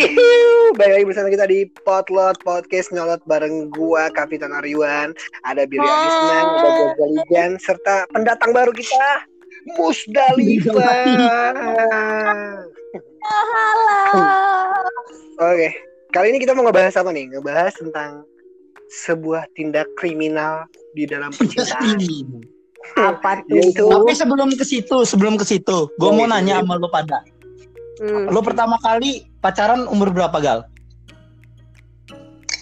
Ihiu, balik lagi bersama kita di Potlot Podcast Nyolot bareng gua Kapitan Aryuan, ada Billy Anisman, ada Gozaligan, serta pendatang baru kita Musdalifa. Halo. Oke, kali ini kita mau ngebahas apa nih? Ngebahas tentang sebuah tindak kriminal di dalam percintaan. Apa tuh? Yaitu Tapi sebelum ke situ, sebelum ke situ, gue mau iya. nanya sama lo pada. Hmm. Lo pertama kali pacaran umur berapa gal?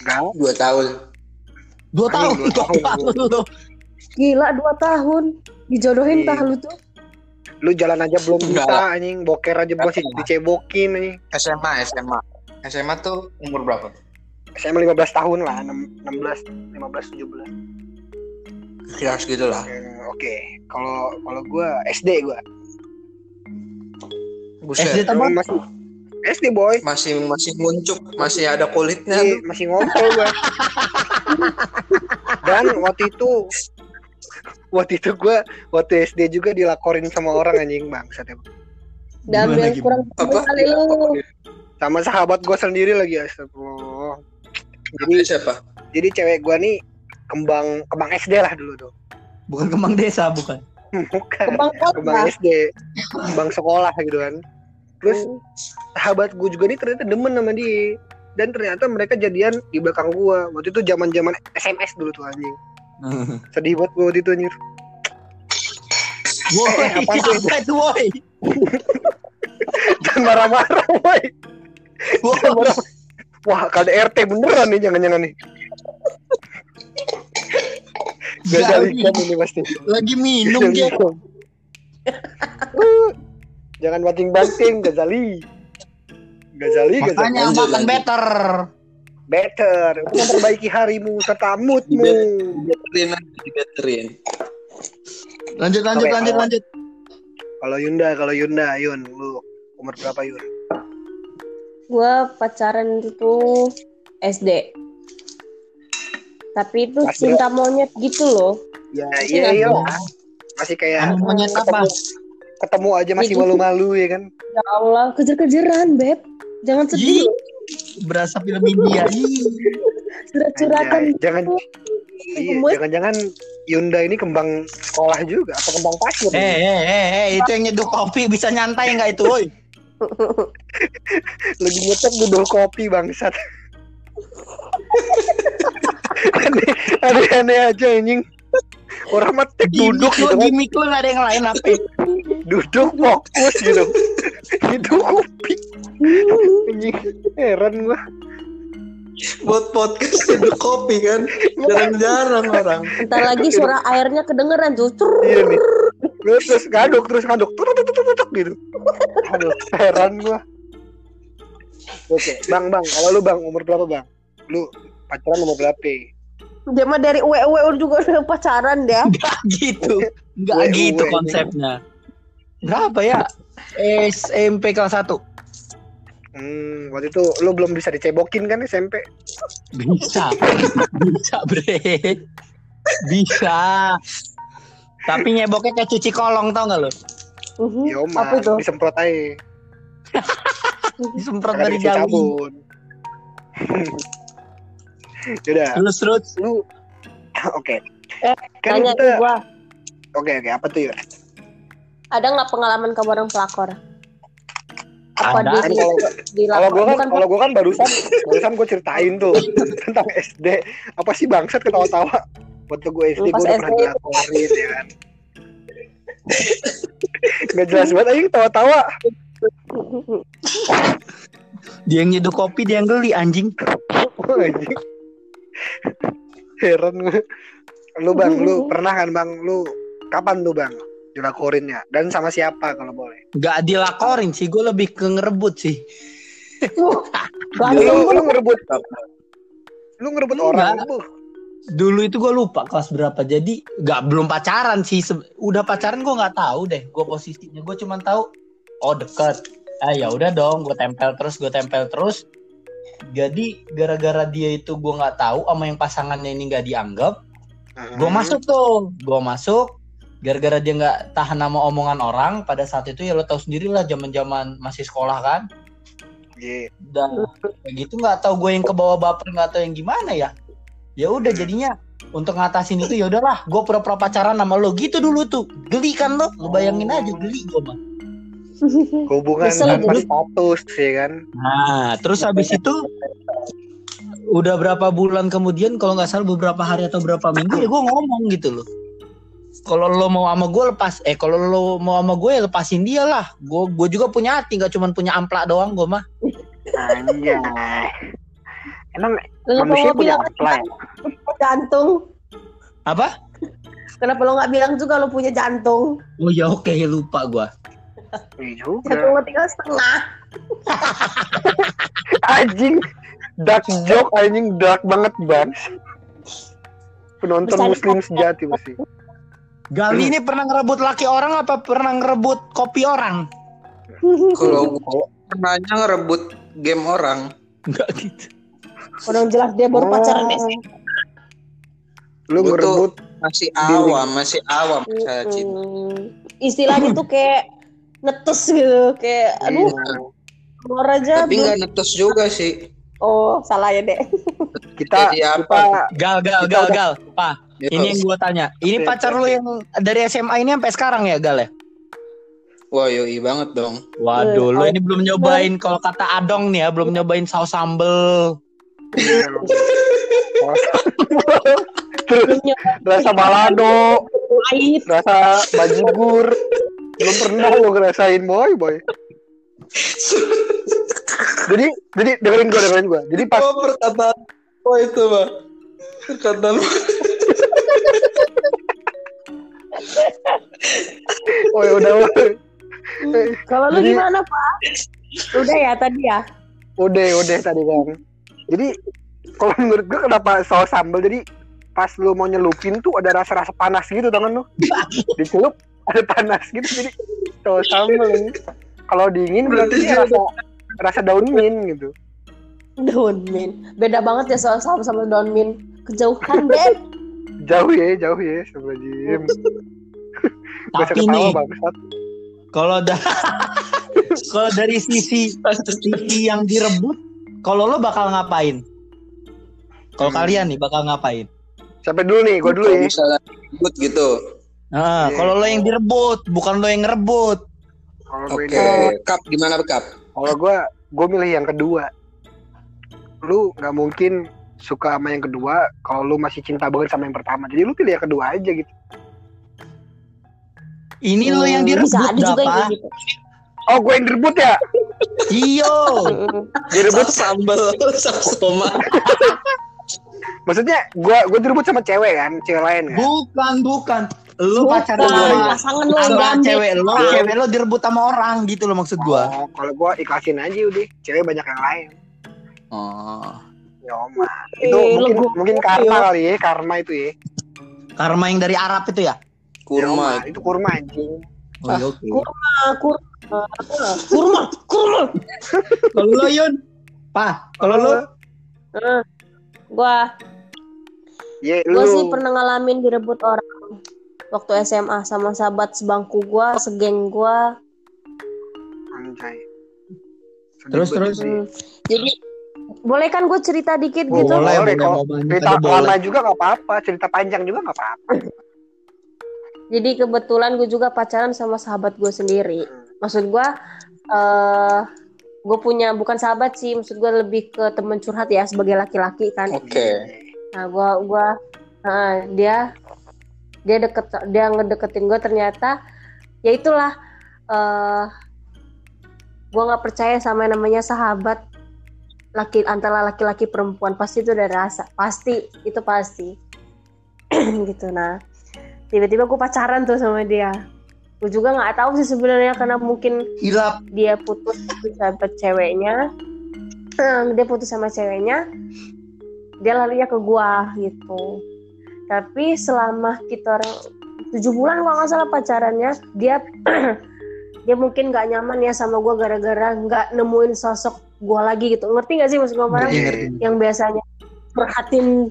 Gal, dua tahun Dua tahun. dua Dua tahun. tahun lo. Gila dua tahun dijodohin Iya. tah lu tuh. lu jalan aja belum bisa lah. anjing, boker aja masih dicebokin anjing. SMA SMA SMA tuh umur berapa SMA 15 tahun lah, 6, 16, 15, 17. ya segitu lah Hmm, Oke, kalau kalau gua SD gua. Buset SD tamat. masih SD boy. masih masih muncul masih ada kulitnya Masih, tuh. masih ngompol gua. Dan waktu itu waktu itu gua waktu SD juga dilaporin sama orang anjing bangsat emang. Dan Gimana, yang kurang Apa? kali lu. Sama sahabat gua sendiri lagi astagfirullah. Jadi siapa jadi cewek gua nih kembang kembang SD lah dulu tuh. Bukan kembang desa, bukan. Bukan. Kembang Kembang. SD. Kembang sekolah gitu kan. Terus Hmm. sahabat gue juga nih ternyata demen sama dia. Dan ternyata mereka jadian di belakang gua. Waktu itu zaman zaman SMS dulu tuh anjing. Sedih banget gua waktu itu anjir. Woi, Eh, apa tuh? itu woi? jangan marah-marah woi. Jangan Woi. marah wah KDRT beneran nih jangan-jangan nih. Gak, jadi kan ini pasti. Lagi minum dia. Jangan banting-banting Gazali Gazali Makanya Gazali makan better. better untuk memperbaiki harimu serta moodmu Betterin aja dibetterin Lanjut, lanjut, Oke, lanjut, kalau- lanjut. kalau Yunda kalau Yunda Yun lu umur berapa Yun Gua pacaran itu SD. Tapi itu Pas cinta monyet gitu loh. Ya Masih iya iya lah. Masih kayak Anu monyet apa? ketemu, ketemu aja masih Itu. malu-malu ya kan. Ya Allah, kejar-kejaran, Beb. Jangan sedih. Ih, Berasa film India. Ih. Surat-suratan. Anjay, Jangan gitu. iya, jangan-jangan Yunda ini kembang sekolah juga atau kembang pasir. Eh, eh, eh, eh, itu yang nyeduh kopi bisa nyantai nggak itu, woi? Lagi nyetek duduk kopi bangsat. aneh, aneh-aneh aja anjing. Orang mah tek duduk gitu kan. gimik lo nggak ada yang lain apa? Duduk fokus gitu. Duduk kopi. Anjing heran gua. buat podcast seduh kopi kan jarang-jarang orang Ntar lagi suara airnya kedengeran tuh. Iya nih. Terus, terus ngaduk, terus ngaduk. Tutuk, tutuk, tutuk, tutuk, gitu. Aduh, heran gua. Oke, Bang, Bang. Kalau lu Bang, umur berapa Bang? Lu pacaran umur berapa? Dia mah dari UW juga udah pacaran dia. Nggak gitu, nggak Weh, gitu weh. konsepnya. Berapa ya? SMP kelas 1 Hmm, waktu itu lu belum bisa dicebokin kan SMP? Bisa, bisa bre, bisa. Tapi nyeboknya kayak cuci kolong tau nggak lo? Mhm. Ya Apa itu? disemprot aja. Disemprot dari jauh. Yaudah, Terus terus lu oke. Eh, kan Tanya kita gua, oke oke apa tuh ya? ada nggak pengalaman kamu orang pelakor? Apa Ada. dia Kan di, kalau di kalau gua kan bukan kalau gua kan barusan barusan gua ceritain tuh tentang SD apa sih bangsat ketawa-tawa waktu gua SD gua udah SD. pernah dilaporin ya kan nggak jelas banget aja ketawa-tawa dia yang nyeduh kopi dia yang geli anjing. Anjing. heran gua lu bang lu pernah kan bang lu kapan tuh bang dilaporinnya dan sama siapa kalau boleh Gak dilakorin sih, gue lebih ke ngerebut sih. lu, Ganteng lu ngerebut lu ngerebut Enggak. orang Buh. Dulu itu gue lupa kelas berapa, jadi gak belum pacaran sih. Se- Udah pacaran gue nggak tahu deh, gue posisinya gue cuma tahu oh deket. Ah ya udah dong, gue tempel terus, gue tempel terus. Jadi gara-gara dia itu gue nggak tahu sama yang pasangannya ini nggak dianggap, gue Hmm. masuk tuh, gue masuk. Gara-gara dia nggak tahan sama omongan orang pada saat itu ya lo tahu sendiri lah zaman-zaman masih sekolah kan. Iya. dan kayak gitu nggak tahu gue yang ke bawah baper nggak tahu yang gimana ya ya udah jadinya untuk ngatasin itu ya udahlah gue pura-pura pacaran sama lo gitu dulu tuh geli kan lo ngebayangin aja geli gue mah Hubungan Kesel tanpa jadi. status ya kan. nah terus habis itu udah berapa bulan kemudian kalau nggak salah beberapa hari atau berapa minggu ya gue ngomong gitu loh kalau lo mau sama gue lepas eh kalau lo mau sama gue ya lepasin dia lah gue gue juga punya hati nggak cuma punya amplak doang gue mah Anjay. Emang Lu manusia mau punya lu punya jantung? apa Kenapa lo nggak bilang juga lo punya jantung? oh ya oke lupa gue Iya juga. Jantung lo tinggal setengah. Anjing. Dark joke anjing dark banget bang. Penonton muslim sejati pasti. Gali ini pernah ngerebut laki orang apa pernah ngerebut kopi orang? Kalau gue pernahnya ngerebut game orang. Enggak gitu. Udah jelas dia baru pacaran Oh. SMP. Lu Gua tuh- ngerebut Masih awam, masih awam saya cinta. Istilahnya tuh kayak netes gitu, kayak aduh Iya. keluar aja. Tapi nggak netes juga sih. Oh salah ya dek. kita Jadi apa? kita Gal, gal, Kita gal, udah- gal. Pak, Ya, ini yang gua tanya. Ini pacar lu oke. yang dari SMA ini sampai sekarang ya, Gal ya? Wah yoi banget dong. Waduh, Eh, lu ini belum nyobain kalau kata Adong nih ya, belum nyobain saus sambel. terus rasa balado, rasa bajigur. Belum pernah lo ngerasain boy boy. jadi jadi dengerin gua dengerin gua. Jadi pas Oh perkataan oh itu bang. Perkataan oh ya udah boy. Kalau lu gimana pak? Udah ya tadi ya. udah udah tadi kan. Jadi kalau menurut gua kenapa saus sambal jadi pas lu mau nyelupin tuh ada rasa-rasa panas gitu tangan lu. Dicelup ada panas gitu jadi sambal ini. Kalau dingin berarti dia rasa rasa daun mint gitu. Daun mint. Beda banget ya soal sama sama daun mint. Kejauhan deh. Jauh ya, jauh ya, sama Jim. Gak usah Tapi nih, kalau da- kalau dari sisi sisi yang direbut, kalau lo bakal ngapain? Kalau Hmm. kalian nih bakal ngapain? Sampai dulu nih, gua dulu ya. misalnya ribut gitu. Nah, Iya. kalau lo yang direbut, bukan lo yang ngerebut. Kalau gue Oke, Kap gimana Kap? kalau gua gue milih yang kedua. Lu nggak mungkin suka sama yang kedua kalau lu masih cinta banget sama yang pertama. Jadi lu pilih yang kedua aja gitu. Ini lo yang Hmm, direbut, Bisa ada juga yang gitu. Oh, gue yang direbut ya? Iyo. Direbut sambal, saus tomat. maksudnya gua gue direbut sama cewek kan, cewek lain kan. Bukan, bukan. Lu pacaran sama pasangan lo yang sama cewek lo, cewek lo direbut sama orang gitu loh maksud gua. Oh, kalau gua ikhlasin aja udah. Cewek banyak yang lain. Oh. Ya omah. Itu Eh, lu mungkin gua- mungkin karma kali ya, karma itu ya. Karma yang dari Arab itu ya? Kurma. omah. itu kurma anjing. Oh, iya, oke. Kurma, kurma, kurma, kurma. Kalau lo Yun? Pak, kalau lo Eh, Gua, Iya, gua lu. sih pernah ngalamin direbut orang waktu SMA sama sahabat sebangku gua, segeng gua. Anjay. Terus, terus. sih. Hmm. Jadi boleh kan gue cerita dikit Oh, gitu? boleh, boleh, kalau banyak Cerita aja boleh. lama juga gak apa-apa, cerita panjang juga gak apa-apa. Jadi kebetulan gue juga pacaran sama sahabat gue sendiri. Maksud gue, eh gue punya bukan sahabat sih, maksud gue lebih ke temen curhat ya sebagai laki-laki kan. Oke. Nah gue gua nah, dia dia deket dia ngedeketin gue ternyata ya itulah eh gue nggak percaya sama yang namanya sahabat laki antara laki-laki perempuan. Pasti itu ada rasa pasti itu pasti. Gitu nah. Tiba-tiba gue pacaran tuh sama dia. Gue juga nggak tahu sih sebenarnya karena mungkin hilap. dia putus sama ceweknya. Dia putus sama ceweknya. Dia larinya ke gua gitu tapi selama kita orang tujuh bulan kalau nggak salah pacarannya dia dia mungkin nggak nyaman ya sama gua gara-gara nggak nemuin sosok gua lagi gitu. Ngerti nggak sih maksud Barang? Ngerti, ngerti. yang biasanya perhatiin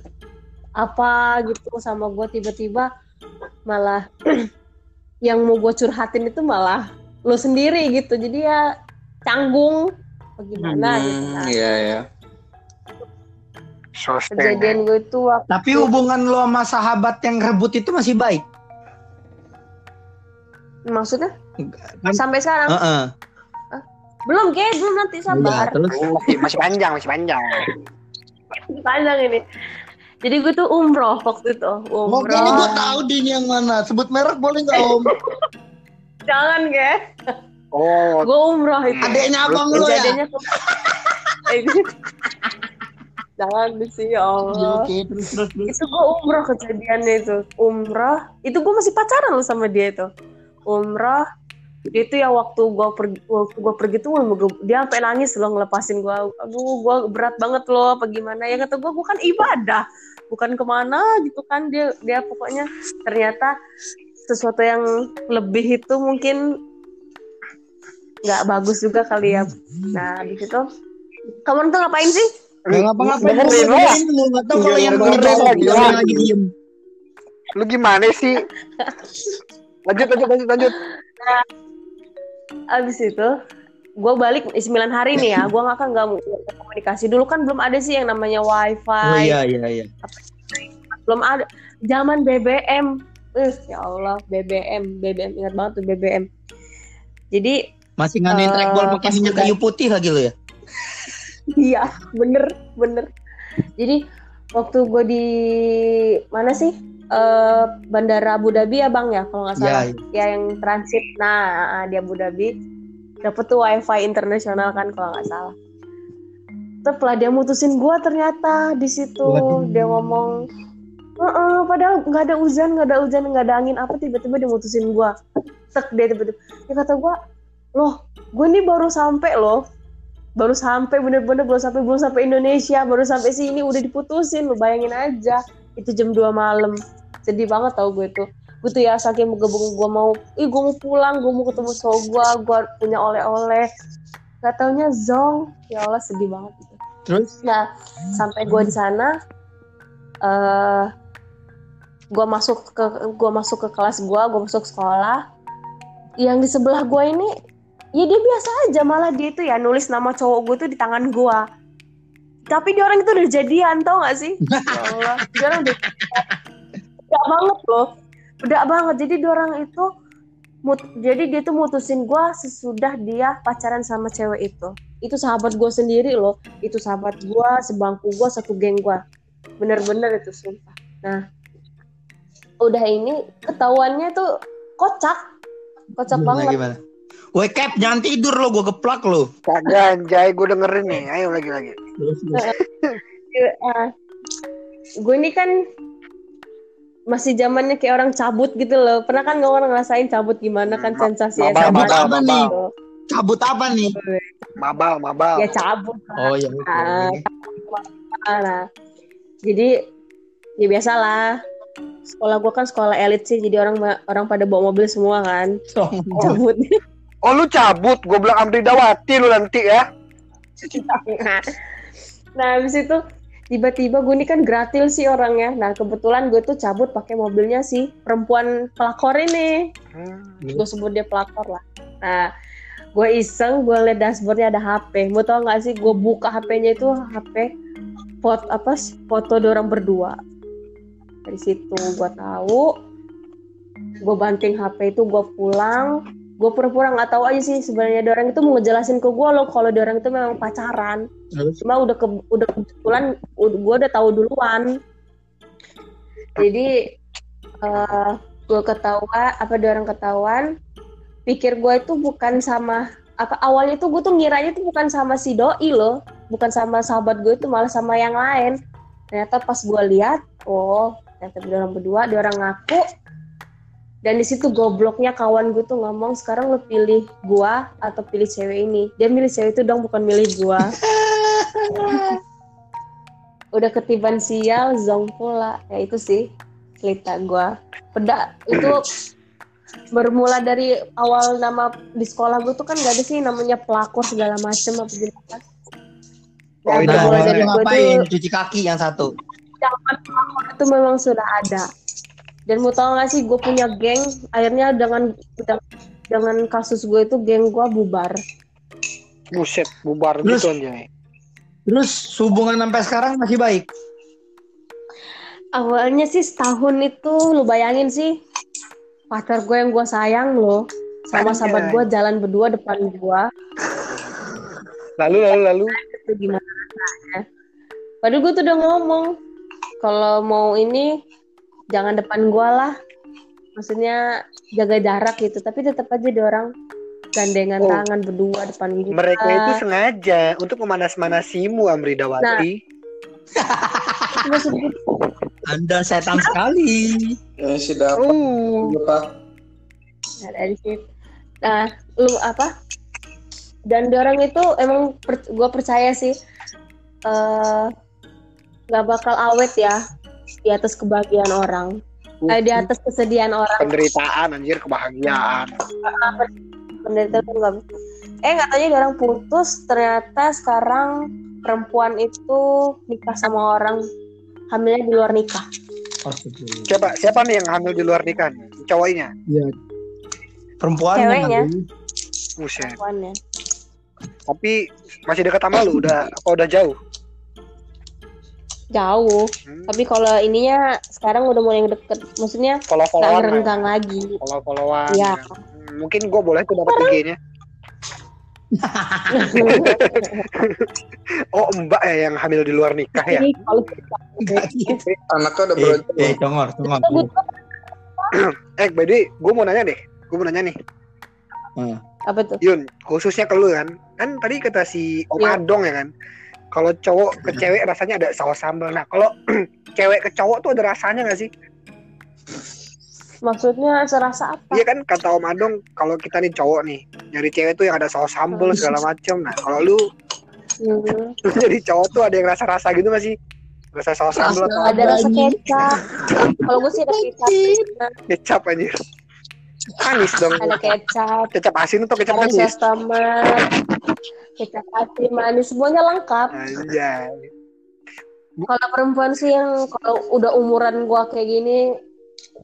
apa gitu sama gua tiba-tiba malah yang mau gue curhatin itu malah lo sendiri gitu. Jadi ya canggung. Apa gimana gitu Hmm, nah Iya ya. Sosmed. kejadian gue itu waktu Tapi hubungan lo sama sahabat yang rebut itu masih baik. maksudnya Kan- sampai sekarang Heeh. belum kayak belum nanti sabar Iya, terus Oh, masih, masih panjang, masih panjang. panjang ini jadi gue tuh umroh waktu itu umroh Oke, ini gue tahu di ini yang mana. Sebut merek boleh nggak om? jangan ke Oh, gue umroh itu Adeknya abang lo ya? kejadiannya Eh, jangan sih ya Allah. Oke, terus terus terus. itu gue umroh kejadiannya itu. Umroh itu gue masih pacaran loh sama dia itu. Umroh itu ya waktu gue pergi waktu gue pergi tuh gua- dia sampai nangis loh ngelepasin gue aduh gue berat banget loh apa gimana? Ya kata gue gue kan ibadah bukan ke mana gitu kan dia dia pokoknya. Ternyata sesuatu yang lebih itu mungkin nggak bagus juga kali ya. Nah di situ kamu tuh ngapain sih Nggak ngapa-ngapain. Dengerin lo. lu nggak tahu kalau yang Dengerin ngejawab lagi, diem. lu gimana sih? Lanjut, lanjut, lanjut, lanjut. abis itu gue balik 9 hari nih ya. Gue nggak kan nggak komunikasi. Dulu kan belum ada sih yang namanya wifi. Oh iya iya iya. belum ada. Zaman BBM eh ya Allah BBM BBM ingat banget tuh BBM jadi Masih nganuin Eh, trackball pakai minyak kayu putih lagi lo ya? Iya bener bener. Jadi waktu gue di mana sih? Eh bandara Abu Dhabi ya bang ya kalau nggak salah. Iya. ya yang transit. Nah di Abu Dhabi. Dapet tuh wifi internasional kan kalau nggak salah. Setelah dia mutusin gua ternyata di situ. Dia ngomong "Heeh, padahal nggak ada hujan nggak ada hujan nggak ada angin. Apa tiba-tiba dia mutusin gua. Tek dia tiba-tiba. Dia kata gua loh gue ini baru sampai loh baru sampai bener-bener belum sampai belum sampai Indonesia baru sampai sini udah diputusin lo bayangin aja. Itu jam 2 malam. Sedih banget tau gue tuh. Gue tuh ya saking menggebung gue mau ih gue mau pulang gue mau ketemu cowok gue gue punya oleh-oleh. Gak taunya zong. Ya Allah sedih banget gitu. Terus? nah sampai gue di sana eh gue masuk ke gue masuk ke kelas gue gue masuk sekolah. Yang di sebelah gue ini ya dia biasa aja malah dia itu ya nulis nama cowok gue tuh di tangan gue tapi dia orang itu udah jadian tau gak sih? Ya Allah dia orang udah udah banget loh. Udah banget. Jadi dia orang itu mut, jadi dia tuh mutusin gue sesudah dia pacaran sama cewek itu. Itu sahabat gue sendiri loh. Itu sahabat gue sebangku gue satu geng gue bener-bener itu sumpah. Nah udah ini ketahuannya tuh kocak. Kocak Gimana, banget. gimana? Woi Cap, jangan tidur lo, gue geplak lo. Kagak anjay, gue dengerin nih. Ayo lagi lagi. Terus. Eh, gue ini kan masih zamannya kayak orang cabut gitu loh. Pernah kan nggak orang ngerasain cabut gimana kan sensasi mabal, SMA mabal, gitu. mabal. Cabut apa nih? Mabal, mabal. Ya cabut. Oh iya. oke. Ah, Nah, jadi ya biasalah. Sekolah gue kan sekolah elit sih, jadi orang orang pada bawa mobil semua kan. Cabut. Oh lu cabut, gue bilang Amri Dawati lu nanti ya. nah, habis itu tiba-tiba gue ini kan gratil sih orangnya. Nah, kebetulan gue tuh cabut pakai mobilnya si perempuan pelakor ini. Hmm. gue sebut dia pelakor lah nah gue iseng gue liat dashboardnya ada HP mau tau gak sih gue buka HP-nya itu HP foto apa sih, foto orang berdua dari situ gue tahu gue banting HP itu gue pulang gue pura-pura nggak tahu aja sih sebenarnya dia orang itu mau ngejelasin ke gue loh kalau dia orang itu memang pacaran. Terus? cuma udah ke udah kebetulan gue udah tahu duluan. Jadi eh gue ketawa apa dia orang ketahuan pikir gue itu bukan sama apa awalnya tuh gue tuh ngiranya tuh bukan sama si doi loh bukan sama sahabat gue itu malah sama yang lain. Ternyata pas gue lihat oh ternyata dia orang berdua dia orang ngaku dan di situ gobloknya kawan gue tuh ngomong sekarang lo pilih gue atau pilih cewek ini? Dia milih cewek itu dong bukan milih gue udah ketiban sial zong pula ya itu sih cerita gue peda itu bermula dari awal nama di sekolah gue tuh kan gak ada sih namanya pelakor segala macem apa gitu. Kan Oh, Nah, dari ngapain? Cuci kaki yang satu. zaman pelakor itu memang sudah ada dan mau tau gak sih gue punya geng akhirnya dengan dengan kasus gue itu geng gue bubar Buset, bubar Terus- gitu aja. Terus hubungan sampai sekarang masih baik. Awalnya sih setahun itu lu bayangin sih pacar gue yang gue sayang loh sama Anjay. sahabat gue jalan berdua depan gue Lalu lalu lalu itu gimana rasanya. Padahal gue tuh udah ngomong kalau mau ini jangan depan gue lah. Maksudnya jaga jarak gitu. Tapi tetap aja dia orang gandengan Oh. tangan berdua depan gue. mereka itu sengaja untuk memanas-manasimu Amri Dawati. Maksud gue, Anda setan sekali. Ya sudah apa? Oh, Pak? Nah, dari situ. Nah, lu apa? Dan orang itu emang gue percaya sih eh nggak bakal awet ya di atas kebahagiaan orang, eh, di atas kesedihan orang. penderitaan anjir kebahagiaan. Penderitaan tuh nggak bisa. Eh katanya dia orang putus, ternyata sekarang perempuan itu nikah sama orang hamilnya di luar nikah. Coba siapa nih yang hamil di luar nikah? Cowoknya. Perempuan Ceweknya. Buset. Perempuannya. Tapi masih dekat sama lu udah apa udah jauh? Jauh. Hmm. Tapi kalau ininya sekarang udah mulai yang deket. Maksudnya Follow-followan. lah. renggang lagi. Follow-followan. Iya. Hmm, Mungkin gue boleh tuh dapat IG-nya. Oh, Mbak ya yang hamil di luar nikah ya. Kalau Anaknya udah Eh, berontak. eh, congor, congor. Eh, by the way, gue mau nanya deh. Gue mau nanya nih. apa tuh? Yun, khususnya ke lu kan. Kan tadi kata si Om Iya. Adong ya kan. Kalau cowok ke cewek rasanya ada saus sambal. Nah, kalau cewek ke cowok tuh ada rasanya gak sih? Maksudnya serasa apa? Iya kan kata Om Adong kalau kita nih cowok nih nyari cewek tuh yang ada saus sambal segala macem. Nah, kalau lu Hmm. lu jadi cowok tuh ada yang rasa-rasa gitu gak sih? Rasa saus sambal atau Ada rasa kecap. Kalau gue sih ada kecap. kecap anjir. Manis dong. Ada kecap. Kecap asin atau kecap manis? tomat. Kecap asin manis semuanya lengkap. Anjay. Kalau perempuan sih yang kalau udah umuran gua kayak gini,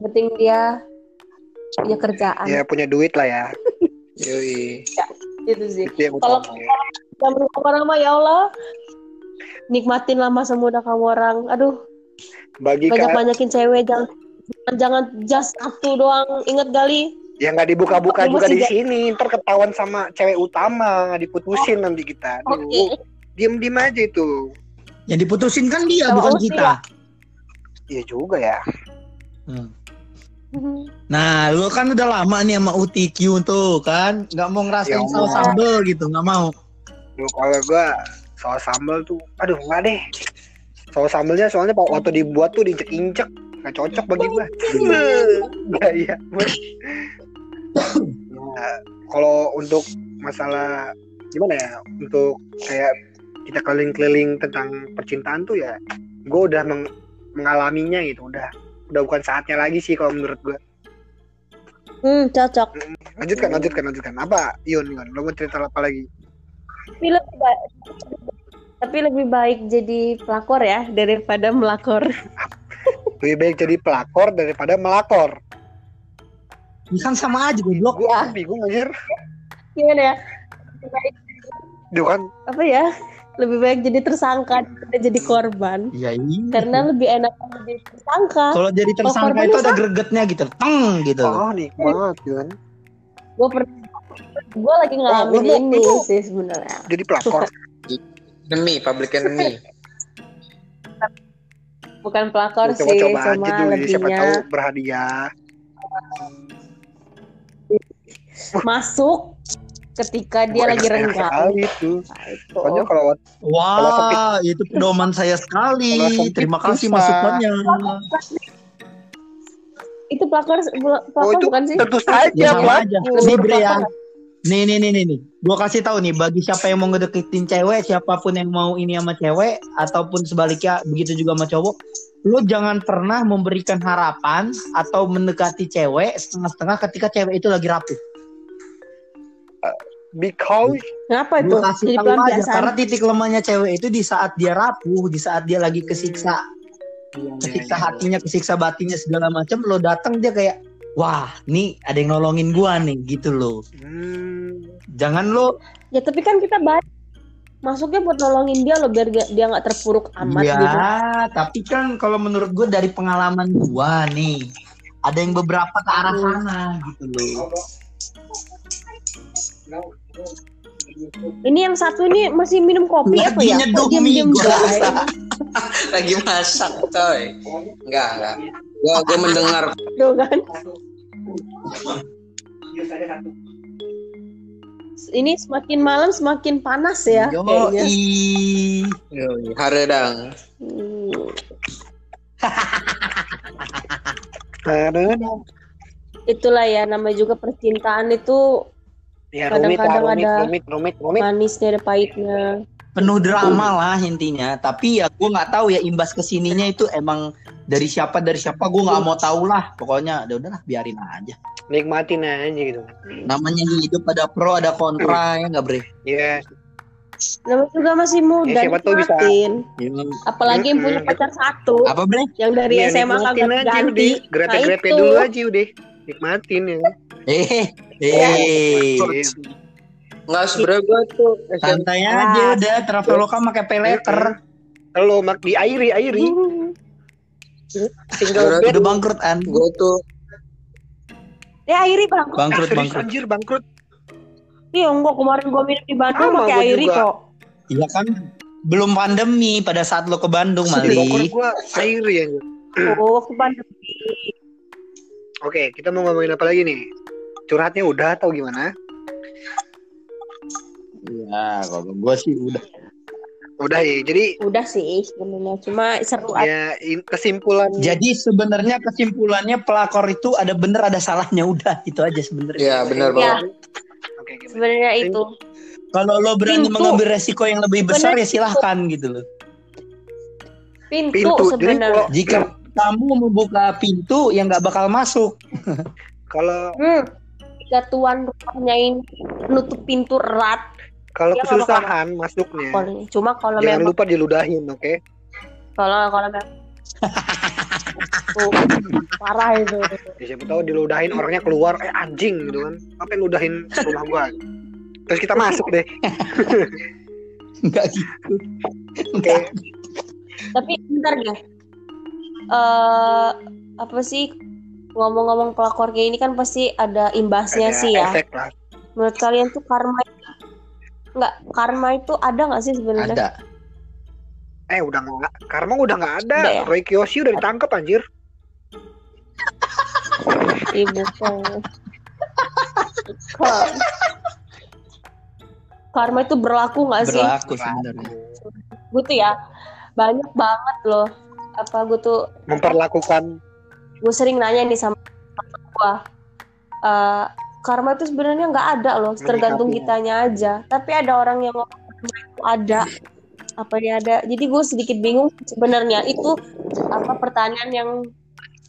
penting dia punya kerjaan. Ya punya duit lah ya. Yoi. Gitu sih. Itu Kalau- ya. Yang orang mah ya Allah, nikmatin lah masa muda kamu orang. Aduh, Bagi banyak banyakin cewek jangan jangan just satu doang. Ingat kali. yang nggak dibuka-buka juga masih di sini, ntar ketahuan sama cewek utama, nggak diputusin nanti kita. Aduh, Oke. diem-diem aja itu. Yang diputusin kan dia, Sama bukan kita. Iya juga ya. Hmm. Nah, lu kan udah lama nih sama UTQ tuh kan, nggak mau ngerasain Ya saus sambel gitu, nggak mau. Duh, kalau gua saus sambal tuh, aduh nggak deh. Saus sambelnya soalnya waktu dibuat tuh diinjek-injek, nggak cocok bagi gua. Nggak iya. Nah, kalau untuk masalah gimana ya, untuk kayak kita keliling-keliling tentang percintaan tuh ya, gue udah meng- mengalaminya gitu, udah udah bukan saatnya lagi sih kalau menurut gue. Hmm, cocok. Lanjutkan, lanjutkan, lanjutkan. Apa, Yun, Yun, lo mau cerita apa lagi? Tapi lebih baik, tapi lebih baik jadi pelakor ya daripada melakor. Lebih baik jadi pelakor daripada melakor. Ini kan sama aja goblok. Gue Ya. bingung anjir. Gimana ya? Lebih baik, Duh kan, apa ya? Lebih baik jadi tersangka daripada jadi korban. Iya, iya. Karena lebih enak jadi tersangka. kalau jadi tersangka korban itu ada gregetnya gitu, teng gitu. oh nikmat, Yun. Gue per gue lagi ngalamin Oh, ini sih sebenarnya. Jadi pelakor. Enemy, public enemy. Bukan pelakor sih, Coba-coba cuma aja dulu, ya, siapa lebihnya tahu berhadiah. masuk ketika dia Gua lagi renggang. sekali. Nah, itu. Soalnya kalau Wah, itu pedoman saya sekali. Kalau sempit Terima kasih susah. masukannya. Itu pelakor, pelakor oh itu bukan sih? tentu saja Ya pelaku. aja. Nih Bre ya. Nih nih nih nih nih. Gua kasih tahu nih bagi siapa yang mau ngedeketin cewek, siapa pun yang mau ini sama cewek ataupun sebaliknya begitu juga sama cowok, lo jangan pernah memberikan harapan atau mendekati cewek setengah-setengah ketika cewek itu lagi rapuh. Because Kenapa itu? Kasih Jadi tahu aja karena titik lemahnya cewek itu di saat dia rapuh, di saat dia lagi kesiksa, Iya, kesiksa hatinya, kesiksa batinnya segala macam, lo datang dia kayak wah nih ada yang nolongin gua nih gitu loh Hmm. jangan lo Ya tapi kan kita baik. Masuknya buat nolongin dia loh biar dia nggak terpuruk amat ya gitu. tapi kan kalau menurut gua dari pengalaman gua nih ada yang beberapa ke arah Hmm. sana gitu loh Ini yang satu ini masih minum kopi apa Lagi ya? diam-diam mie, gua doang? rasa. Lagi masak coy. Enggak, enggak. Gua gua mendengar Tuh kan. Ini semakin malam semakin panas ya Yo, kayaknya. Yoi, haredang. Hmm. Aduh. Itulah ya namanya juga percintaan itu Ya rumit Kadang-kadang rumit, ada- rumit, rumit, rumit. manisnya ada pahitnya. Penuh drama lah intinya. Tapi ya gua nggak tahu ya imbas ke sininya itu emang dari siapa dari siapa gua nggak mau tahu lah. Pokoknya udah udahlah biarin aja. Nikmatin aja gitu. namanya hidup ada pro ada kontra ya nggak bre? Ya, Namanya juga masih muda, Ya, siapa tahu bisa-. Ya, Apalagi yang punya Mm-mm. pacar satu, apa bre? Yang dari ya SMA kagak ganti. Grepe-grepe Nah, dulu aja udah. Nikmatin ya. eh Ya. eh Enggak sebenarnya gua tuh santai aja udah traveloka pakai pay letter Lo mak di airi, airi. Single Udah bed. udah bangkrut an gua tuh Ya Airi bang. bangkrut Ah, serius, bangkrut anjir bangkrut. Iya enggak kemarin gua minum di Bandung pakai gua Airi juga. kok. iya kan belum pandemi pada saat lo ke Bandung Bangkrut Mali gua airi ya. Oh, waktu pandemi. Oke, kita mau ngomongin apa lagi nih? Curhatnya udah atau gimana? Ya kalau gua sih udah Udah ya. Jadi Udah sih sebenarnya cuma seru aja. ya in- kesimpulan jadi sebenarnya kesimpulannya pelakor itu ada bener ada salahnya udah itu aja sebenarnya ya benar Ya. banget. Oke, gimana? Sebenarnya itu. Kalau lo berani Pintu. mengambil resiko yang lebih besar Bener. ya silahkan gitu loh. Pintu, Pintu. Sebenarnya. kalau Jika kamu membuka pintu yang nggak bakal masuk. kalau Hmm. Jika tuan rumahnya ini nutup pintu erat, kalau bakal kesusahan masuknya, kalau- cuma kalau jangan memang lupa diludahin, oke? kalau kalau memang Tuh, parah itu. Ya, siapa tahu diludahin orangnya keluar, eh anjing gitu kan. Apa yang ludahin rumah gua? Terus kita masuk deh. Enggak gitu. Oke. Tapi bentar deh. Eh apa sih ngomong-ngomong pelakor kayak ini kan pasti ada imbasnya Ada sih ya. efek lah. Menurut kalian tuh karma nggak karma itu ada nggak sih sebenarnya? Ada. Eh udah nggak, karma udah nggak ada. Udah ya? Roy Kiyoshi udah ditangkap anjir. Ibu Kar- Karma itu berlaku nggak sih? Berlaku sebenarnya. Gue tuh ya banyak banget loh. Apa gue tuh Memperlakukan gue sering nanya nih sama gue Eh, karma itu sebenarnya nggak ada loh tergantung Menyikapinya. kitanya aja tapi ada orang yang ngomong karma itu ada apa ini ada jadi gue sedikit bingung sebenarnya itu apa pertanyaan yang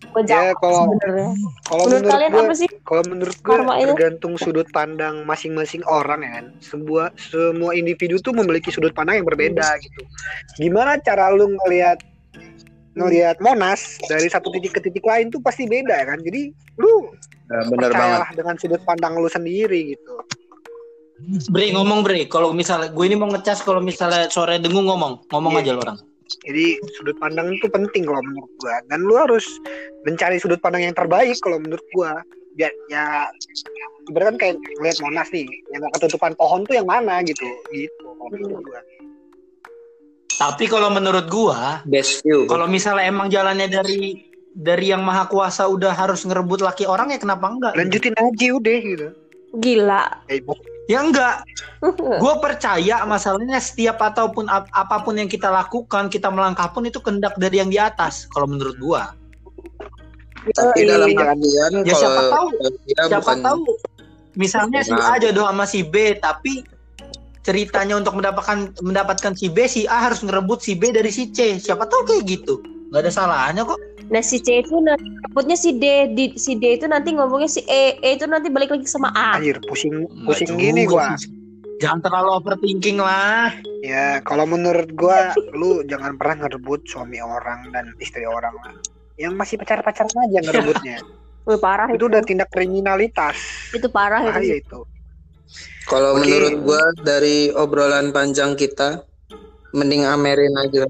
gue Ya, jawab kalau- sebenarnya kalau menurut menurut kalian gua, apa sih kalau menurut gua Karma itu? tergantung sudut pandang masing-masing orang ya kan. Sebuah semua individu tuh memiliki sudut pandang yang berbeda gitu. Gimana cara lu ngelihat ngelihat Monas dari satu titik ke titik lain tuh pasti beda ya kan. Jadi lu Ya, benar banget. dengan sudut pandang lu sendiri gitu. Bre ngomong Bre, kalau misalnya gue ini mau ngecas kalau misalnya sore dengung ngomong, ngomong Iya. aja lo orang. Jadi sudut pandang itu penting kalau menurut gua dan lu harus mencari sudut pandang yang terbaik kalau menurut gua. Ya, ya ibaratkan kayak ngeliat Monas nih, yang gak ketutupan pohon tuh yang mana gitu. Gitu kalau menurut gua. Tapi kalau menurut gua, Best view. kalau misalnya emang jalannya dari dari yang maha kuasa udah harus ngerebut laki orang ya kenapa enggak? Lanjutin aja udah gitu. gila Eh, Ya enggak. Gue percaya masalahnya setiap ataupun ap- apa pun yang kita lakukan, kita melangkah pun itu kendak dari yang di atas. Kalau menurut gua, Tapi Yoi. dalam artian Ya, siapa kalau tahu. siapa bukan tahu. Misalnya si A jodoh sama si B, tapi ceritanya untuk mendapatkan mendapatkan si B, si A harus ngerebut si B dari si C. Siapa tahu kayak gitu. Nggak ada salahnya kok. nah si C itu nanti rambutnya si D di, si D itu nanti ngomongnya si E E itu nanti balik lagi sama A anjir pusing Nggak pusing juga gini gua. Jangan terlalu overthinking lah. Ya, kalau menurut gua lu jangan pernah ngerebut suami orang dan istri orang lah. Yang masih pacar-pacaran aja ngerebutnya. Wih, parah itu. Itu udah tindak kriminalitas. Itu parah itu. Bahaya sih. itu. Kalau Oke. menurut gua dari obrolan panjang kita, mending Amerin aja.